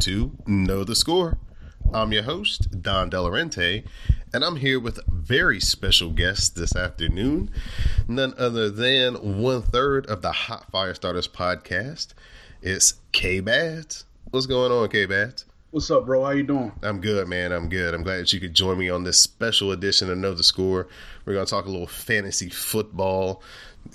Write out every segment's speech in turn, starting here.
To Know the Score. I'm your host, Don Delarente, and I'm here with a very special guest this afternoon, none other than one third of the Hot Fire Starters podcast. It's K Badds. What's going on, K Badds? What's up, bro? How you doing? I'm good, man. I'm good. I'm glad that you could join me on this special edition of Know the Score. We're going to talk a little fantasy football.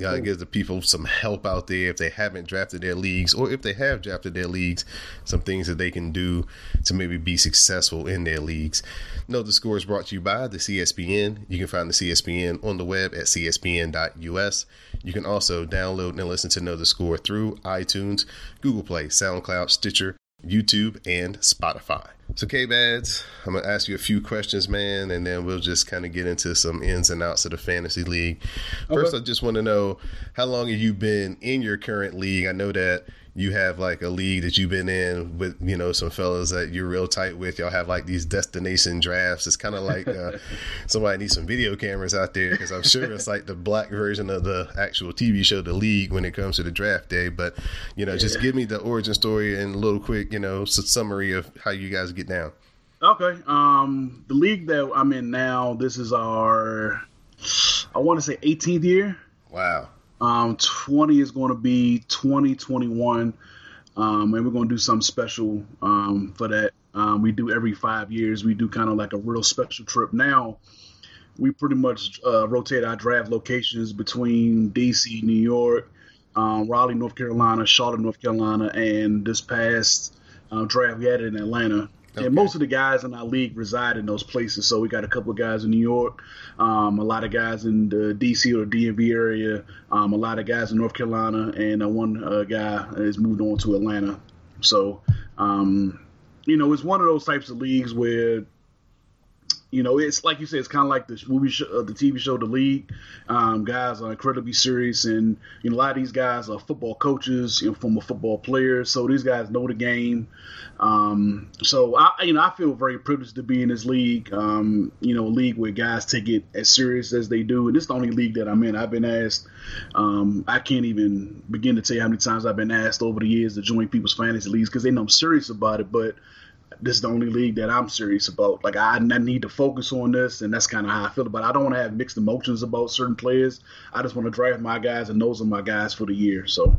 Uh, give the people some help out there if they haven't drafted their leagues, or if they have drafted their leagues, some things that they can do to maybe be successful in their leagues. Know the Score is brought to you by the CSPN. You can find the CSPN on the web at cspn.us. You can also download and listen to Know the Score through iTunes, Google Play, SoundCloud, Stitcher, YouTube, and Spotify. So, K Badds, I'm going to ask you a few questions, man, and then we'll just kind of get into some ins and outs of the fantasy league. First, I just want to know how long have you been in your current league? I know that you have like a league that you've been in with, you know, some fellas that you're real tight with. Y'all have like these destination drafts. It's kind of like uh, somebody needs some video cameras out there because I'm sure it's like the black version of the actual TV show, The League, when it comes to the draft day. But, you know, just give me the origin story and a little quick, you know, summary of how you guys get down. Okay. Um, the league that I'm in now, this is our, I want to say 18th year. Wow. Um, 20 is going to be 2021. Um, and we're going to do something special um, for that. Um, we do every five years. We do kind of like a real special trip. Now, we pretty much uh, rotate our draft locations between DC, New York, um, Raleigh, North Carolina, Charlotte, North Carolina, and this past uh, draft we had it in Atlanta. Okay. And most of the guys in our league reside in those places. So we got a couple of guys in New York, um, a lot of guys in the DC or DMV area, um, a lot of guys in North Carolina, and uh, one uh, guy has moved on to Atlanta. So, um, you know, it's one of those types of leagues where you know, it's like you said, it's kind of like the movie show, uh, the TV show, The League. Um, guys are incredibly serious, and you know, a lot of these guys are football coaches, you know, former football players. So these guys know the game. Um, so I, you know, I feel very privileged to be in this league. Um, you know, a league where guys take it as serious as they do, and it's the only league that I'm in. I've been asked. Um, I can't even begin to tell you how many times I've been asked over the years to join people's fantasy leagues because they know I'm serious about it, but this is the only league that I'm serious about. Like I, I need to focus on this, and that's kind of how I feel about it. I don't want to have mixed emotions about certain players. I just want to draft my guys, and those are my guys for the year. So.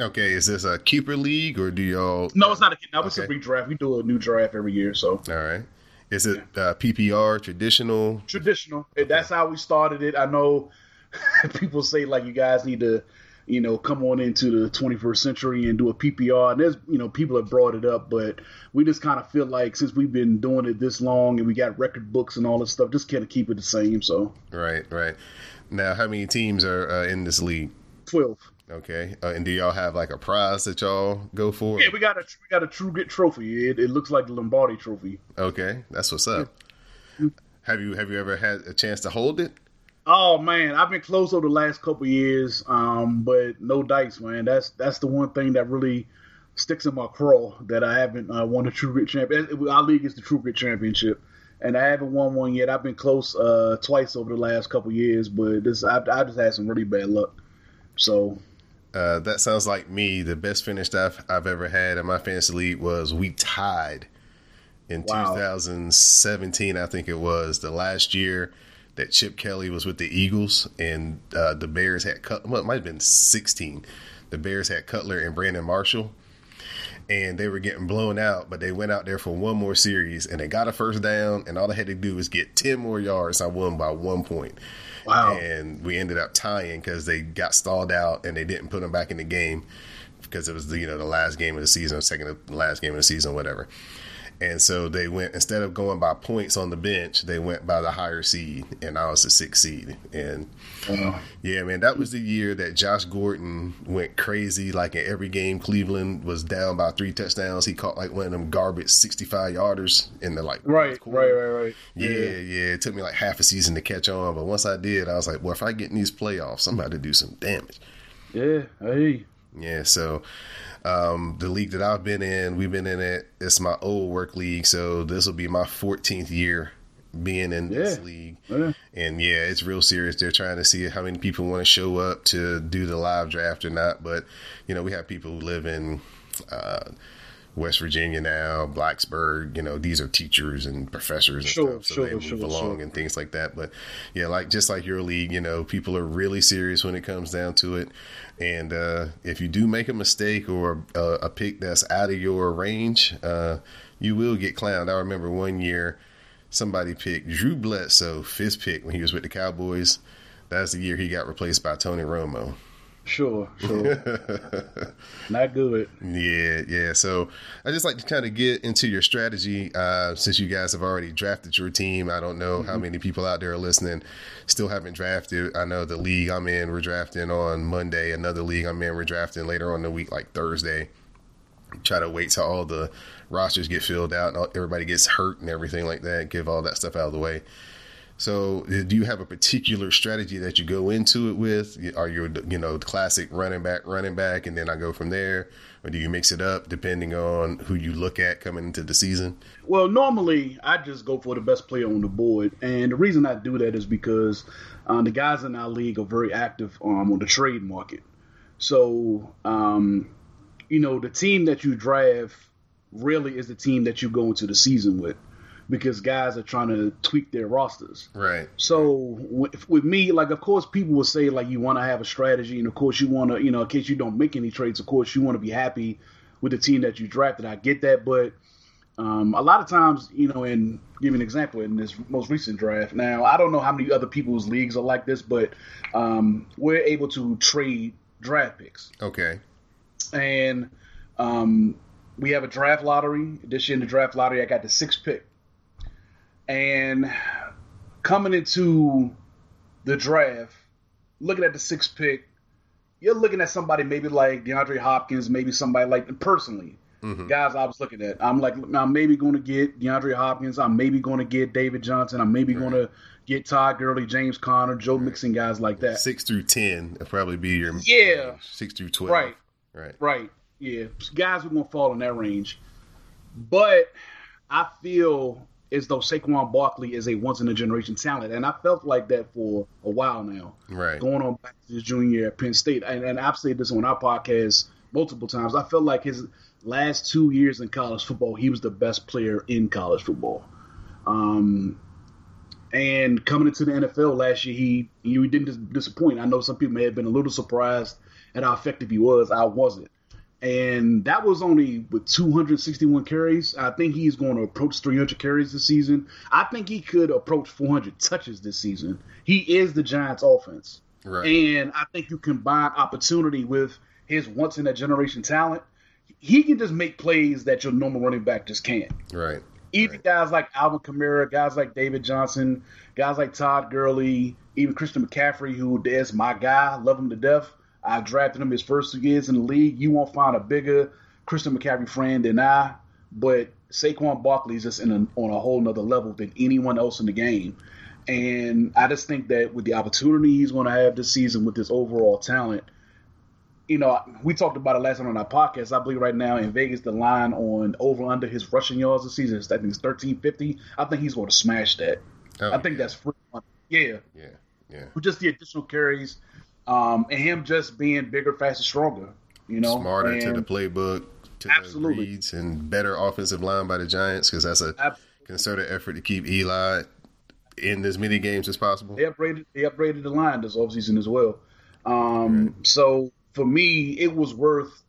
Okay, is this a keeper league or do y'all? No, it's not a. No, it's Okay. a redraft. We do a new draft every year. So All right. Is it uh, PPR traditional? traditional. And That's how we started it. I know people say like you guys need to, you know, come on into the 21st century and do a PPR. And there's, you know, people have brought it up, but we just kind of feel like since we've been doing it this long and we got record books and all this stuff, just kind of keep it the same. So Right, right. Now, how many teams are uh, in this league? 12. Okay, uh, and do y'all have like a prize that y'all go for? Yeah, we got a we got a True Grit trophy. It, it looks like the Lombardi trophy. Okay, that's what's up. Have you have you ever had a chance to hold it? Oh man, I've been close over the last couple years, um, but no dice, man. That's that's the one thing that really sticks in my craw that I haven't uh, won a True Grit champion. Our league is the True Grit championship, and I haven't won one yet. I've been close uh, twice over the last couple years, but this I, I just had some really bad luck. So Uh, that sounds like me. The best finish I've, I've ever had in my fantasy league was we tied in Wow. 2017, I think it was the last year that Chip Kelly was with the Eagles and uh, the Bears had cut. Well, it might have been 16. The Bears had Cutler and Brandon Marshall, and they were getting blown out. But they went out there for one more series and they got a first down, and all they had to do was get 10 more yards. I won by one point. wow, and we ended up tying because they got stalled out and they didn't put them back in the game because it was the you know the last game of the season, second to last game of the season, whatever. And so they went instead of going by points on the bench, they went by the higher seed, and I was the sixth seed. And yeah, man, that was the year that Josh Gordon went crazy. Like in every game, Cleveland was down by three touchdowns. He caught like one of them garbage sixty-five yarders in the like right, right, right, right. Yeah, yeah, yeah. It took me like half a season to catch on, but once I did, I was like, well, if I get in these playoffs, I'm about to do some damage. Yeah, hey. Yeah, so um, the league that I've been in, we've been in it. It's my old work league, so this will be my 14th year being in this league. Yeah. And yeah, it's real serious. They're trying to see how many people want to show up to do the live draft or not. But you know, we have people who live in. Uh, West Virginia now, Blacksburg, you know, these are teachers and professors and sure, stuff, so sure, they move sure, along and things like that. But yeah, like just like your league, you know, people are really serious when it comes down to it. And uh, if you do make a mistake or a, a pick that's out of your range, uh, you will get clowned. I remember one year somebody picked Drew Bledsoe, fifth pick when he was with the Cowboys. That's the year he got replaced by Tony Romo. Sure, sure. Not good. Yeah, yeah. So I just like to kind of get into your strategy uh, since you guys have already drafted your team. I don't know mm-hmm. how many people out there are listening still haven't drafted. I know the league I'm in, we're drafting on Monday. Another league I'm in, we're drafting later on the week, like Thursday. Try to wait till all the rosters get filled out and everybody gets hurt and everything like that. Give all that stuff out of the way. So, do you have a particular strategy that you go into it with? Are you, you know, classic running back, running back, and then I go from there, or do you mix it up depending on who you look at coming into the season? Well, normally I just go for the best player on the board, and the reason I do that is because um, the guys in our league are very active um, on the trade market. So, um, you know, the team that you draft really is the team that you go into the season with because guys are trying to tweak their rosters. Right. So with, with me, like, of course, people will say like you want to have a strategy, and of course you want to, you know, in case you don't make any trades, of course you want to be happy with the team that you drafted. I get that, but um, a lot of times, you know, and give me an example in this most recent draft. Now, I don't know how many other people's leagues are like this, but um, we're able to trade draft picks. Okay. And um, we have a draft lottery. This year in the draft lottery, I got the sixth pick. And coming into the draft, looking at the sixth pick, you're looking at somebody maybe like DeAndre Hopkins, maybe somebody like personally. Mm-hmm. Guys, I was looking at. I'm like, I'm maybe going to get DeAndre Hopkins. I'm maybe going to get David Johnson. I'm maybe right. going to get Todd Gurley, James Conner, Joe right. Mixon, guys like that. Six through ten will probably be your yeah. Six through twelve. Right. Right. Right. Yeah. Guys are going to fall in that range, but I feel as though Saquon Barkley is a once in a generation talent, and I felt like that for a while now. Right. Going on back to his junior year at Penn State, and, and I've said this on our podcast multiple times. I felt like his last two years in college football, he was the best player in college football. Um, and coming into the NFL last year, he he didn't disappoint. I know some people may have been a little surprised at how effective he was. I wasn't and that was only with 261 carries. I think he's going to approach 300 carries this season. I think he could approach 400 touches this season. He is the Giants' offense, right. and I think you combine opportunity with his once in a generation talent. He can just make plays that your normal running back just can't. Right. Even right. guys like Alvin Kamara, guys like David Johnson, guys like Todd Gurley, even Christian McCaffrey, who is my guy, love him to death I drafted him his first two years in the league. You won't find a bigger Christian McCaffrey friend than I. But Saquon Barkley is just in a, on a whole nother level than anyone else in the game. And I just think that with the opportunity he's going to have this season with his overall talent, you know, we talked about it last time on our podcast. I believe right now in Vegas, the line on over under his rushing yards this season is I think it's thirteen fifty. I think he's going to smash that. Oh, I think yeah. that's free. Money. Yeah, yeah, yeah. With just the additional carries, um, and him just being bigger, faster, stronger. You know, smarter and to the playbook, to absolutely. the reads, and better offensive line by the Giants because that's a absolutely. concerted effort to keep Eli in as many games as possible. They upgraded, they upgraded the line this offseason as well. Um, right. So for me, it was worth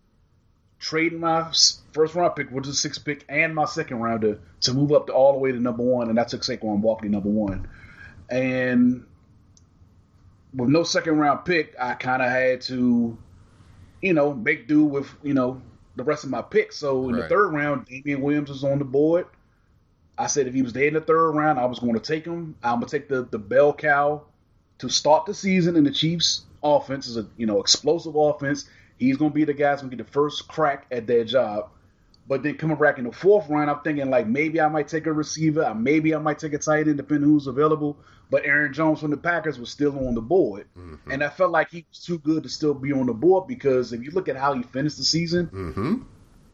trading my first round pick, which is a sixth pick, and my second rounder to move up to all the way to number one, and I took Saquon Barkley number one. And with no second round pick, I kind of had to, you know, make do with you know the rest of my picks. So in right. the third round, Damien Williams was on the board. I said if he was there in the third round, I was going to take him. I'm going to take the the bell cow to start the season in the Chiefs offense is a you know explosive offense. He's going to be the guy that's going to get the first crack at their job. But then coming back in the fourth round, I'm thinking like maybe I might take a receiver, maybe I might take a tight end, depending who's available. But Aaron Jones from the Packers was still on the board, mm-hmm. and I felt like he was too good to still be on the board because if you look at how he finished the season, mm-hmm.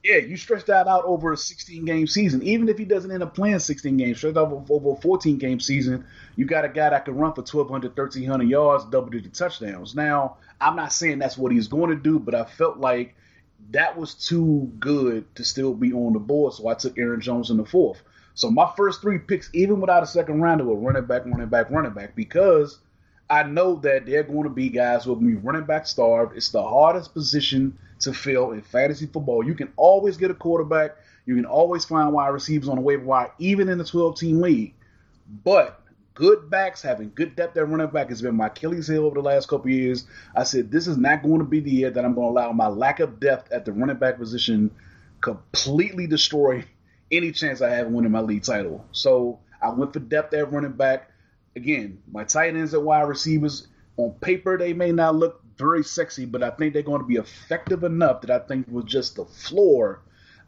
yeah, you stretch that out over a 16 game season. Even if he doesn't end up playing 16 games, stretch out over, over a 14 game season, you got a guy that can run for 1,200, 1,300 yards, double digit touchdowns. Now, I'm not saying that's what he's going to do, but I felt like that was too good to still be on the board, so I took Aaron Jones in the fourth. So my first three picks, even without a second rounder, were running back, running back, running back, because I know that they're going to be guys who will be running back starved. It's the hardest position to fill in fantasy football. You can always get a quarterback. You can always find wide receivers on the waiver wire, even in the 12 team league. But good backs, having good depth at running back has been my Achilles heel over the last couple years. I said this is not going to be the year that I'm going to allow my lack of depth at the running back position completely destroy any chance I have of winning my league title. So I went for depth at running back. Again, my tight ends and wide receivers on paper they may not look very sexy, but I think they're going to be effective enough that I think was just the floor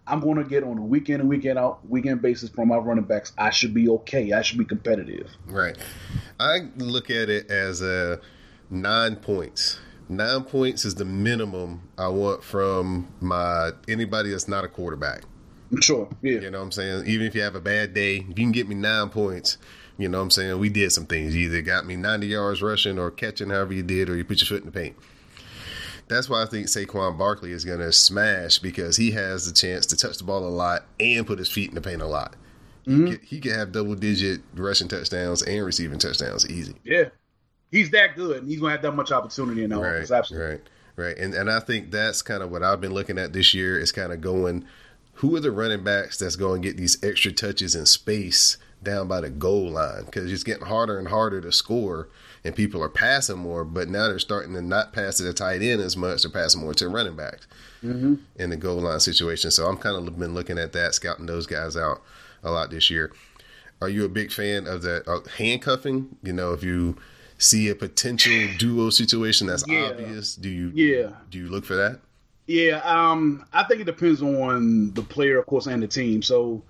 I'm going to get on a weekend and weekend out weekend basis from my running backs. I should be okay. I should be competitive. Right. I look at it as a nine points. Nine points is the minimum I want from my anybody that's not a quarterback. Sure. Yeah. You know what I'm saying? Even if you have a bad day, if you can get me nine points, you know what I'm saying? We did some things. You either got me 90 yards rushing or catching, however you did, or you put your foot in the paint that's why I think Saquon Barkley is going to smash because he has the chance to touch the ball a lot and put his feet in the paint a lot. Mm-hmm. He, could, he could have double digit rushing touchdowns and receiving touchdowns easy. Yeah, he's that good, and he's going to have that much opportunity in the right, offense. Absolutely, right, right. And and I think that's kind of what I've been looking at this year is kind of going, who are the running backs that's going to get these extra touches in space down by the goal line because it's getting harder and harder to score and people are passing more, but now they're starting to not pass to the tight end as much. They're passing more to running backs mm-hmm. in the goal line situation. So I'm kind of been looking at that, scouting those guys out a lot this year. Are you a big fan of the uh, handcuffing? You know, if you see a potential duo situation that's yeah. obvious, do you yeah do you look for that? Yeah, um, I think it depends on the player, of course, and the team. So,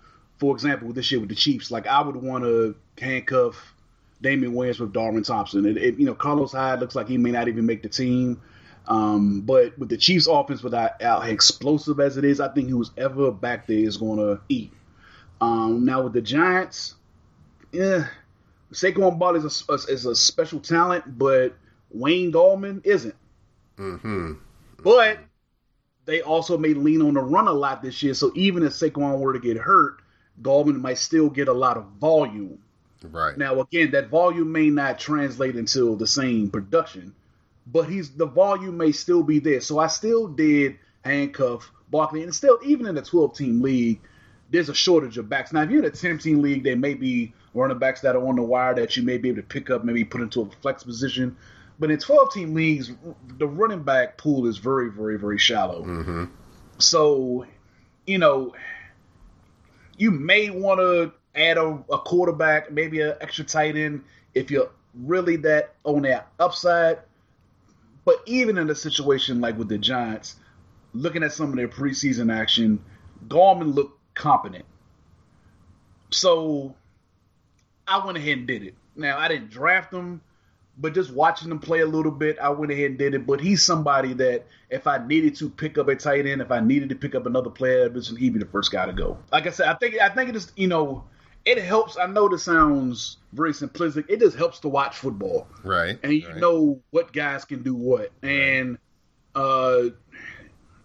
for example, with this year with the Chiefs, like I would want to handcuff Damien Williams with Darwin Thompson. It, it, you know, Carlos Hyde looks like he may not even make the team. Um, but with the Chiefs' offense, without how explosive as it is, I think who's ever back there is going to eat. Um, now with the Giants, yeah, Saquon Barkley is a, is a special talent, but Wayne Gallman isn't. Mm-hmm. But they also may lean on the run a lot this year. So even if Saquon were to get hurt, Gallman might still get a lot of volume. Right. Now, again, that volume may not translate into the same production, but he's the volume may still be there. So I still did handcuff Barkley, and still, even in the 12 team league, there's a shortage of backs. Now, if you're in a 10 team league, there may be running backs that are on the wire that you may be able to pick up, maybe put into a flex position. But in 12 team leagues, the running back pool is very, very, very shallow. Mm-hmm. So, you know, you may want to add a, a quarterback, maybe an extra tight end if you're really that on that upside. But even in a situation like with the Giants, looking at some of their preseason action, Gallman looked competent. So I went ahead and did it. Now I didn't draft him, but just watching him play a little bit, I went ahead and did it. But he's somebody that if I needed to pick up a tight end, if I needed to pick up another player, he'd be the first guy to go. Like I said, I think I think it is you know it helps. I know this sounds very simplistic. It just helps to watch football, right? And you right. know what guys can do what, and uh,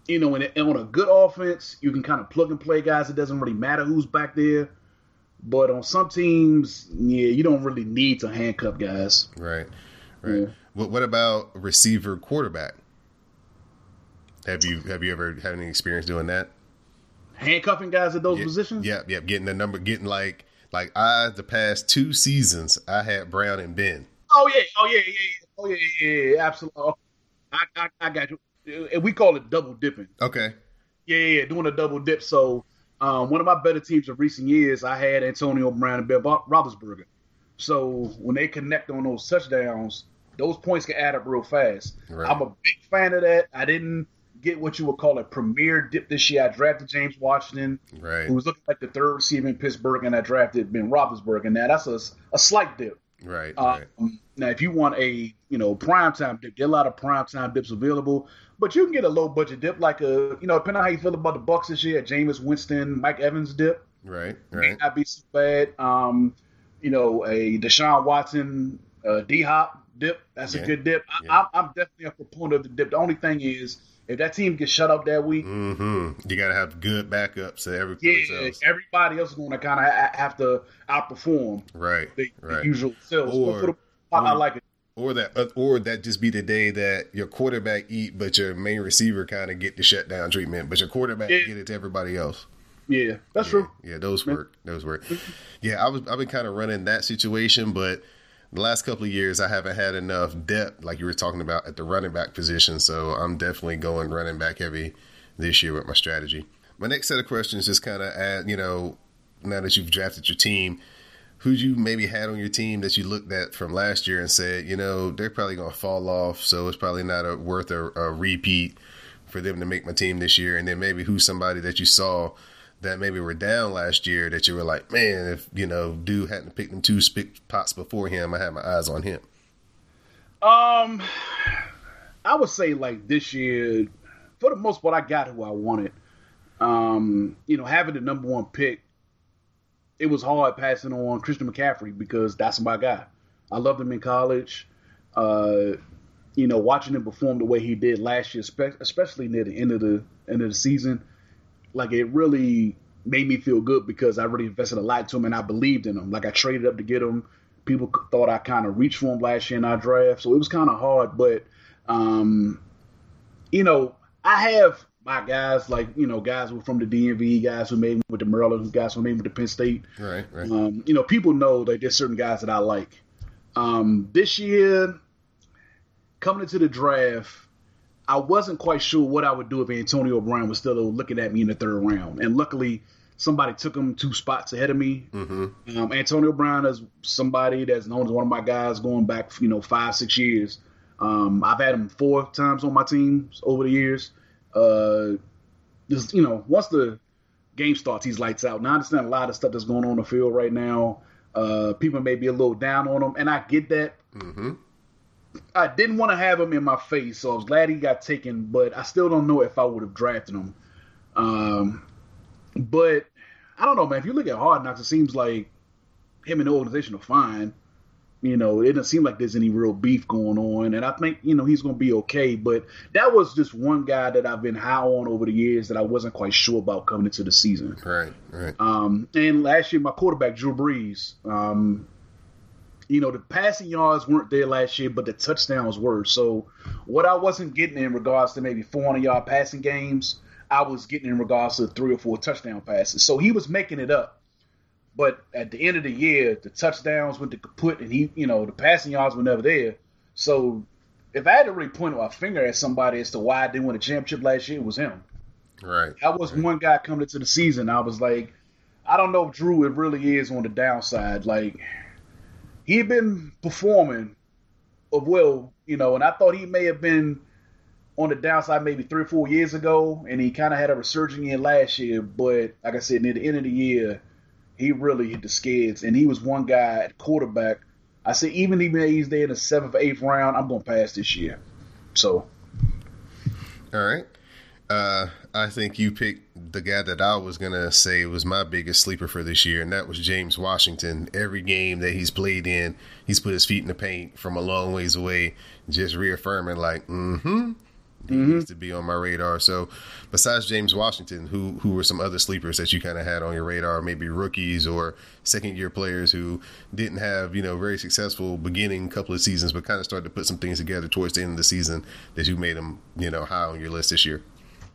you know, in, on a good offense, you can kind of plug and play guys. It doesn't really matter who's back there. But on some teams, yeah, you don't really need to handcuff guys. Right, right. Yeah. What, what about receiver quarterback? Have you have you ever had any experience doing that? Handcuffing guys at those yep, positions? Yep, yep. Getting the number, getting like like I the past two seasons I had Brown and Ben. Oh yeah, oh yeah, yeah, yeah. oh yeah, yeah, yeah. absolutely. I, I, I got you. And we call it double dipping. Okay. Yeah, yeah, yeah, doing a double dip. So Um, one of my better teams of recent years, I had Antonio Brown and Ben Roethlisberger. So when they connect on those touchdowns, those points can add up real fast. Right. I'm a big fan of that. I didn't get what you would call a premier dip this year. I drafted James Washington, right. who was looking like the third receiver in Pittsburgh, and I drafted Ben Roethlisberger. And now that's a, a slight dip. Right, um, right. Now, if you want a you know prime time dip, there are a lot of prime time dips available, but you can get a low budget dip like a you know depending on how you feel about the Bucs this year, Jameis Winston, Mike Evans dip. Right, right. May not be so bad. Um, you know, a Deshaun Watson, uh, D Hop dip. That's yeah. a good dip. I, yeah. I'm definitely a proponent of the dip. The only thing is if that team gets shut up that week, mm-hmm. you got to have good backups to everybody yeah, else. Everybody else is going to kind of have to outperform right, the, right. the usual selves. Or, the, I, like it. Or that, uh, or that just be the day that your quarterback eat, but your main receiver kind of get the shutdown treatment, but your quarterback yeah. get it to everybody else. Yeah, that's yeah, true. Yeah, those work. Those work. Yeah, I was I've been kind of running that situation, but the last couple of years I haven't had enough depth, like you were talking about, at the running back position. So I'm definitely going running back heavy this year with my strategy. My next set of questions just kind of add, you know, now that you've drafted your team, who you maybe had on your team that you looked at from last year and said, you know, they're probably going to fall off, so it's probably not a, worth a, a repeat for them to make my team this year. And then maybe who's somebody that you saw that maybe were down last year that you were like, man, if you know, dude hadn't picked them two spots before him, I had my eyes on him. Um, I would say like this year, for the most part, I got who I wanted. Um, you know, having the number one pick, it was hard passing on Christian McCaffrey because that's my guy. I loved him in college. Uh, you know, watching him perform the way he did last year, especially near the end of the end of the season like it really made me feel good because I really invested a lot to him and I believed in him. Like I traded up to get him. People thought I kind of reached for him last year in our draft, so it was kind of hard. But um, you know, I have my guys like you know guys who are from the DMV, guys who made with the Maryland, guys who made with the Penn State. Right, right. Um, you know, people know that there's certain guys that I like. Um, this year, coming into the draft, I wasn't quite sure what I would do if Antonio Brown was still looking at me in the third round. And luckily, somebody took him two spots ahead of me. Mm-hmm. Um, Antonio Brown is somebody that's known as one of my guys going back, you know, five, six years. Um, I've had him four times on my teams over the years. Uh, just you know, once the game starts, he's lights out. Now I understand a lot of stuff that's going on in the field right now. Uh, people may be a little down on him, and I get that. Mm-hmm. I didn't want to have him in my face, so I was glad he got taken. But I still don't know if I would have drafted him. Um, but I don't know, man. If you look at Hard Knocks, it seems like him and the organization are fine. You know, it doesn't seem like there's any real beef going on, and I think you know he's going to be okay. But that was just one guy that I've been high on over the years that I wasn't quite sure about coming into the season. Right, right. Um, and last year, my quarterback Drew Brees. Um, you know, the passing yards weren't there last year, but the touchdowns were. So what I wasn't getting in regards to maybe 400 yard passing games, I was getting in regards to three or four touchdown passes. So he was making it up. But at the end of the year, the touchdowns went to kaput, and he, you know, the passing yards were never there. So if I had to really point my finger at somebody as to why I didn't win a championship last year, it was him. Right. I was right. one guy coming into the season. I was like, I don't know if Drew it really is on the downside. Like he had been performing of well, you know, and I thought he may have been on the downside maybe three or four years ago, and he kind of had a resurgence in last year. But like I said, near the end of the year, he really hit the skids, and he was one guy at quarterback. I said even if he's there in the seventh, eighth round, I'm gonna pass this year. So, all right. Uh, I think you picked the guy that I was gonna say was my biggest sleeper for this year, and that was James Washington. Every game that he's played in, he's put his feet in the paint from a long ways away, just reaffirming like, mm-hmm. He mm-hmm. needs to be on my radar. So, besides James Washington, who who were some other sleepers that you kind of had on your radar? Maybe rookies or second year players who didn't have you know very successful beginning couple of seasons, but kind of started to put some things together towards the end of the season that you made them you know high on your list this year.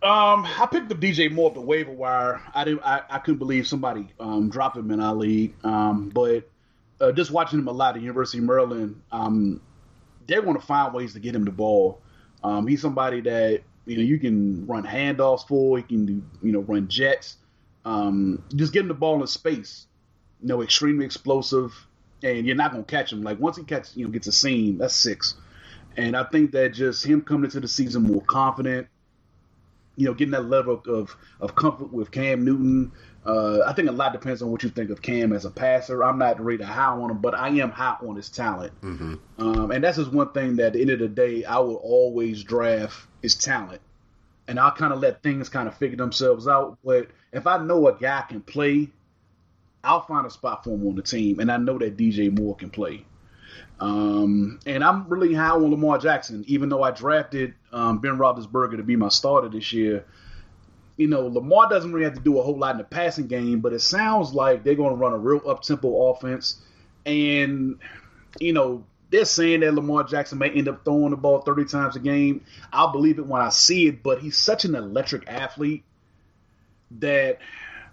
Um, I picked up DJ Moore off the waiver wire. I didn't. I, I couldn't believe somebody um, dropped him in our league. Um, but uh, just watching him a lot at University of Maryland, um, they're going to find ways to get him the ball. Um, he's somebody that you know you can run handoffs for. He can do you know run jets. Um, just get him the ball in space. You know, extremely explosive, and you're not gonna catch him. Like once he catches, you know, gets a seam, that's six. And I think that just him coming into the season more confident, you know, getting that level of of comfort with Cam Newton. Uh, I think a lot depends on what you think of Cam as a passer. I'm not really high on him, but I am high on his talent. Mm-hmm. Um, and that's just one thing that at the end of the day, I will always draft is talent. And I'll kind of let things kind of figure themselves out. But if I know a guy can play, I'll find a spot for him on the team. And I know that DJ Moore can play. Um, and I'm really high on Lamar Jackson, even though I drafted um, Ben Roethlisberger to be my starter this year. You know, Lamar doesn't really have to do a whole lot in the passing game, but it sounds like they're going to run a real up tempo offense. And, you know, they're saying that Lamar Jackson may end up throwing the ball 30 times a game. I'll believe it when I see it, but he's such an electric athlete that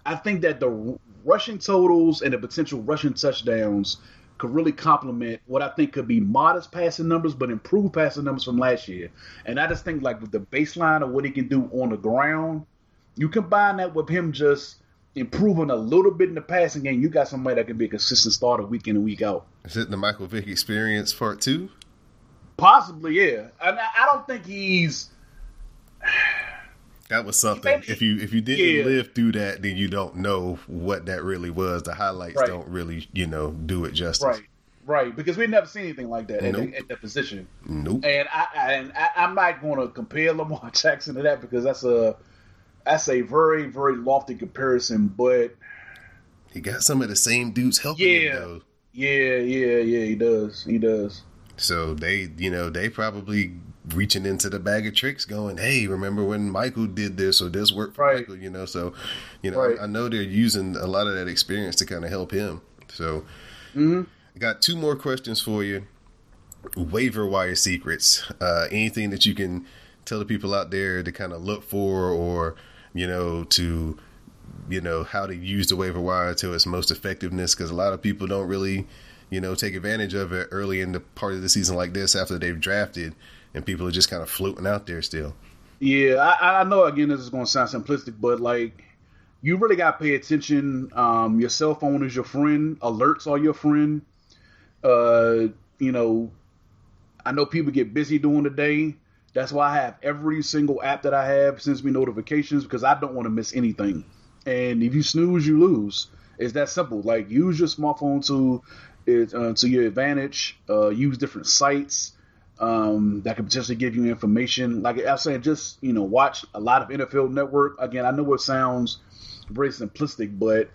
I think that the rushing totals and the potential rushing touchdowns could really complement what I think could be modest passing numbers, but improved passing numbers from last year. And I just think like with the baseline of what he can do on the ground, you combine that with him just improving a little bit in the passing game, you got somebody that can be a consistent starter week in and week out. Is it the Michael Vick experience part two? Possibly, yeah. And I don't think he's. That was something. If you if you didn't yeah. live through that, then you don't know what that really was. The highlights right. don't really, you know, do it justice. Right, right. Because we've never seen anything like that nope. at, at, that position. Nope. And I and I, I'm not going to compare Lamar Jackson to that because that's a that's a very very lofty comparison. But he got some of the same dudes helping yeah, him though. Yeah, yeah, yeah. He does. He does. So they, you know, they probably reaching into the bag of tricks, going, "Hey, remember when Michael did this or this worked for right. Michael?" You know, so you know, right. I, I, know they're using a lot of that experience to kind of help him. So, mm-hmm. I got two more questions for you. Waiver wire secrets. Uh, anything that you can tell the people out there to kind of look for, or you know, to you know how to use the waiver wire to its most effectiveness, because a lot of people don't really you know take advantage of it early in the part of the season like this after they've drafted and people are just kind of floating out there still. Yeah, I, I know. Again, this is going to sound simplistic, but like you really got to pay attention. Um, your cell phone is your friend. Alerts are your friend. Uh, you know, I know people get busy during the day. That's why I have every single app that I have sends me notifications because I don't want to miss anything. And if you snooze, you lose. It's that simple. Like use your smartphone to uh, to your advantage. Uh, use different sites um, that could potentially give you information. Like I said, just you know, watch a lot of NFL Network. Again, I know it sounds very simplistic, but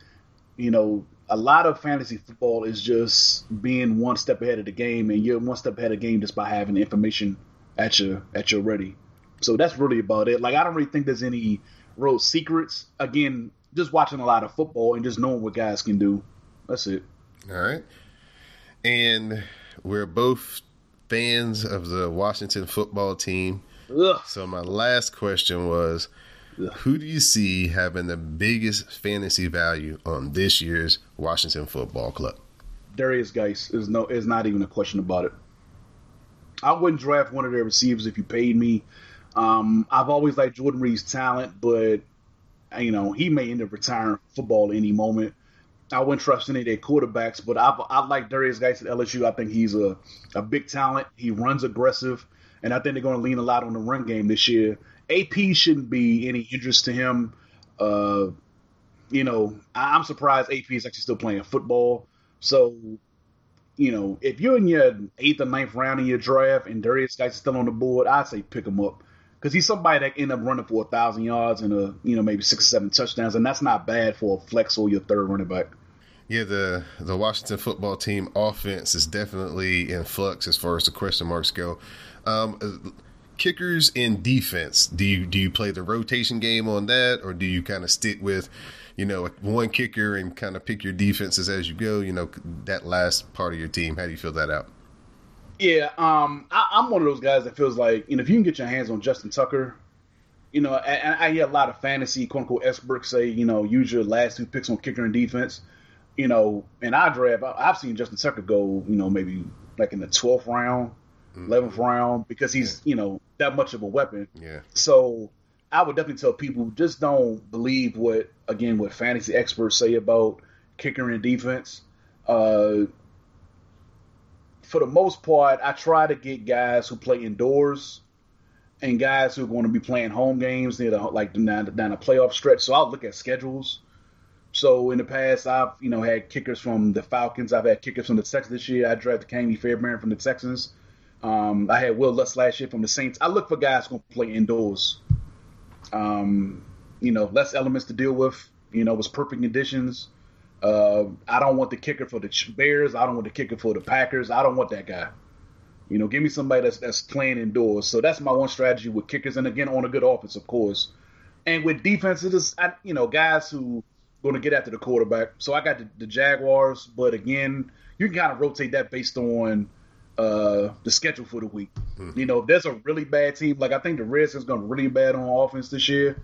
you know, a lot of fantasy football is just being one step ahead of the game, and you're one step ahead of the game just by having information at your at your ready. So that's really about it. Like I don't really think there's any real secrets. Again, just watching a lot of football and just knowing what guys can do. That's it. All right. And we're both fans of the Washington football team. Ugh. So my last question was, Ugh. who do you see having the biggest fantasy value on this year's Washington Football Club? Derrius Guice is no is not even a question about it. I wouldn't draft one of their receivers if you paid me. Um, I've always liked Jordan Reed's talent, but you know he may end up retiring football any moment. I wouldn't trust any of their quarterbacks, but I, I like Derrius Guice at LSU. I think he's a, a big talent. He runs aggressive, and I think they're going to lean a lot on the run game this year. AP shouldn't be any interest to him. Uh, you know, I'm surprised AP is actually still playing football. So, you know, if you're in your eighth or ninth round in your draft and Derrius Guice is still on the board, I'd say pick him up because he's somebody that end up running for a thousand yards and a you know maybe six or seven touchdowns, and that's not bad for a flex or your third running back. Yeah, the the Washington football team offense is definitely in flux as far as the question marks go. Um, kickers in defense, do you do you play the rotation game on that, or do you kind of stick with, you know, one kicker and kind of pick your defenses as you go? You know, that last part of your team. How do you fill that out? Yeah, um, I, am one of those guys that feels like you know if you can get your hands on Justin Tucker, you know, and I hear a lot of fantasy quote unquote experts say you know use your last two picks on kicker and defense. You know, in our draft, I've seen Justin Tucker go you know maybe like in the 12th round, 11th mm-hmm. round because he's you know that much of a weapon. Yeah. So I would definitely tell people just don't believe what again what fantasy experts say about kicker and defense. Uh, for the most part, I try to get guys who play indoors and guys who are going to be playing home games near the like down, down a playoff stretch. So I'll look at schedules. So in the past, I've you know had kickers from the Falcons. I've had kickers from the Texans this year. I drafted Ka'imi Fairbairn from the Texans. Um, I had Wil Lutz last year from the Saints. I look for guys who play indoors. Um, you know, less elements to deal with. You know, it was perfect conditions. Uh, I don't want the kicker for the Bears. I don't want the kicker for the Packers. I don't want that guy. You know, give me somebody that's that's playing indoors. So that's my one strategy with kickers, and again on a good offense, of course. And with defenses, I, you know, guys who going to get after the quarterback. So I got the, the Jaguars, but again, you can kind of rotate that based on uh, the schedule for the week. Mm-hmm. You know, if there's a really bad team, like I think the Redskins going to really bad on offense this year.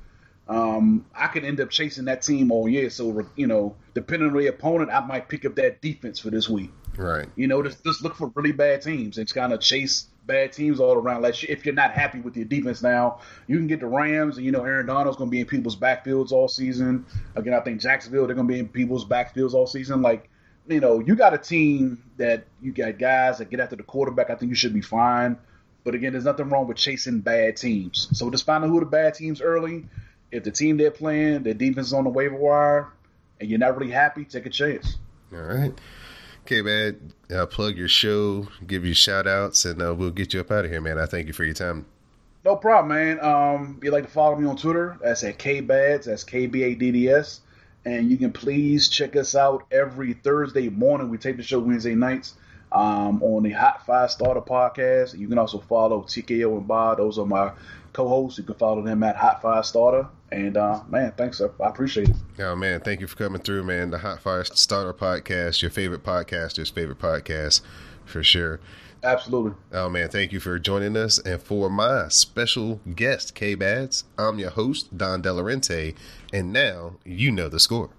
Um, I could end up chasing that team all year. So you know, depending on the opponent, I might pick up that defense for this week. Right. You know, just, just look for really bad teams and kind of chase bad teams all around. Like if you're not happy with your defense now, you can get the Rams, and you know Aaron Donald's going to be in people's backfields all season. Again, I think Jacksonville they're going to be in people's backfields all season. Like you know, you got a team that you got guys that get after the quarterback. I think you should be fine. But again, there's nothing wrong with chasing bad teams. So just find out who the bad teams early. If the team they're playing, their defense is on the waiver wire, and you're not really happy, take a chance. All right. Okay, man. Uh, plug your show, give you shout outs, and uh, we'll get you up out of here, man. I thank you for your time. No problem, man. Um, if you'd like to follow me on Twitter, that's at KBADDS, that's K B A D D S. And you can please check us out every Thursday morning. We tape the show Wednesday nights um, on the Hot Fire Starter podcast. You can also follow TKO and Bob. Those are my co-hosts. You can follow them at Hot Fire Starter. And uh, man, thanks. Sir. I appreciate it. Oh man, thank you for coming through, man. The Hot Fire Starter podcast, your favorite podcaster's favorite podcast, for sure. Absolutely. Oh man, thank you for joining us. And for my special guest, K Badds, I'm your host, Don Delarente, and now you know the score.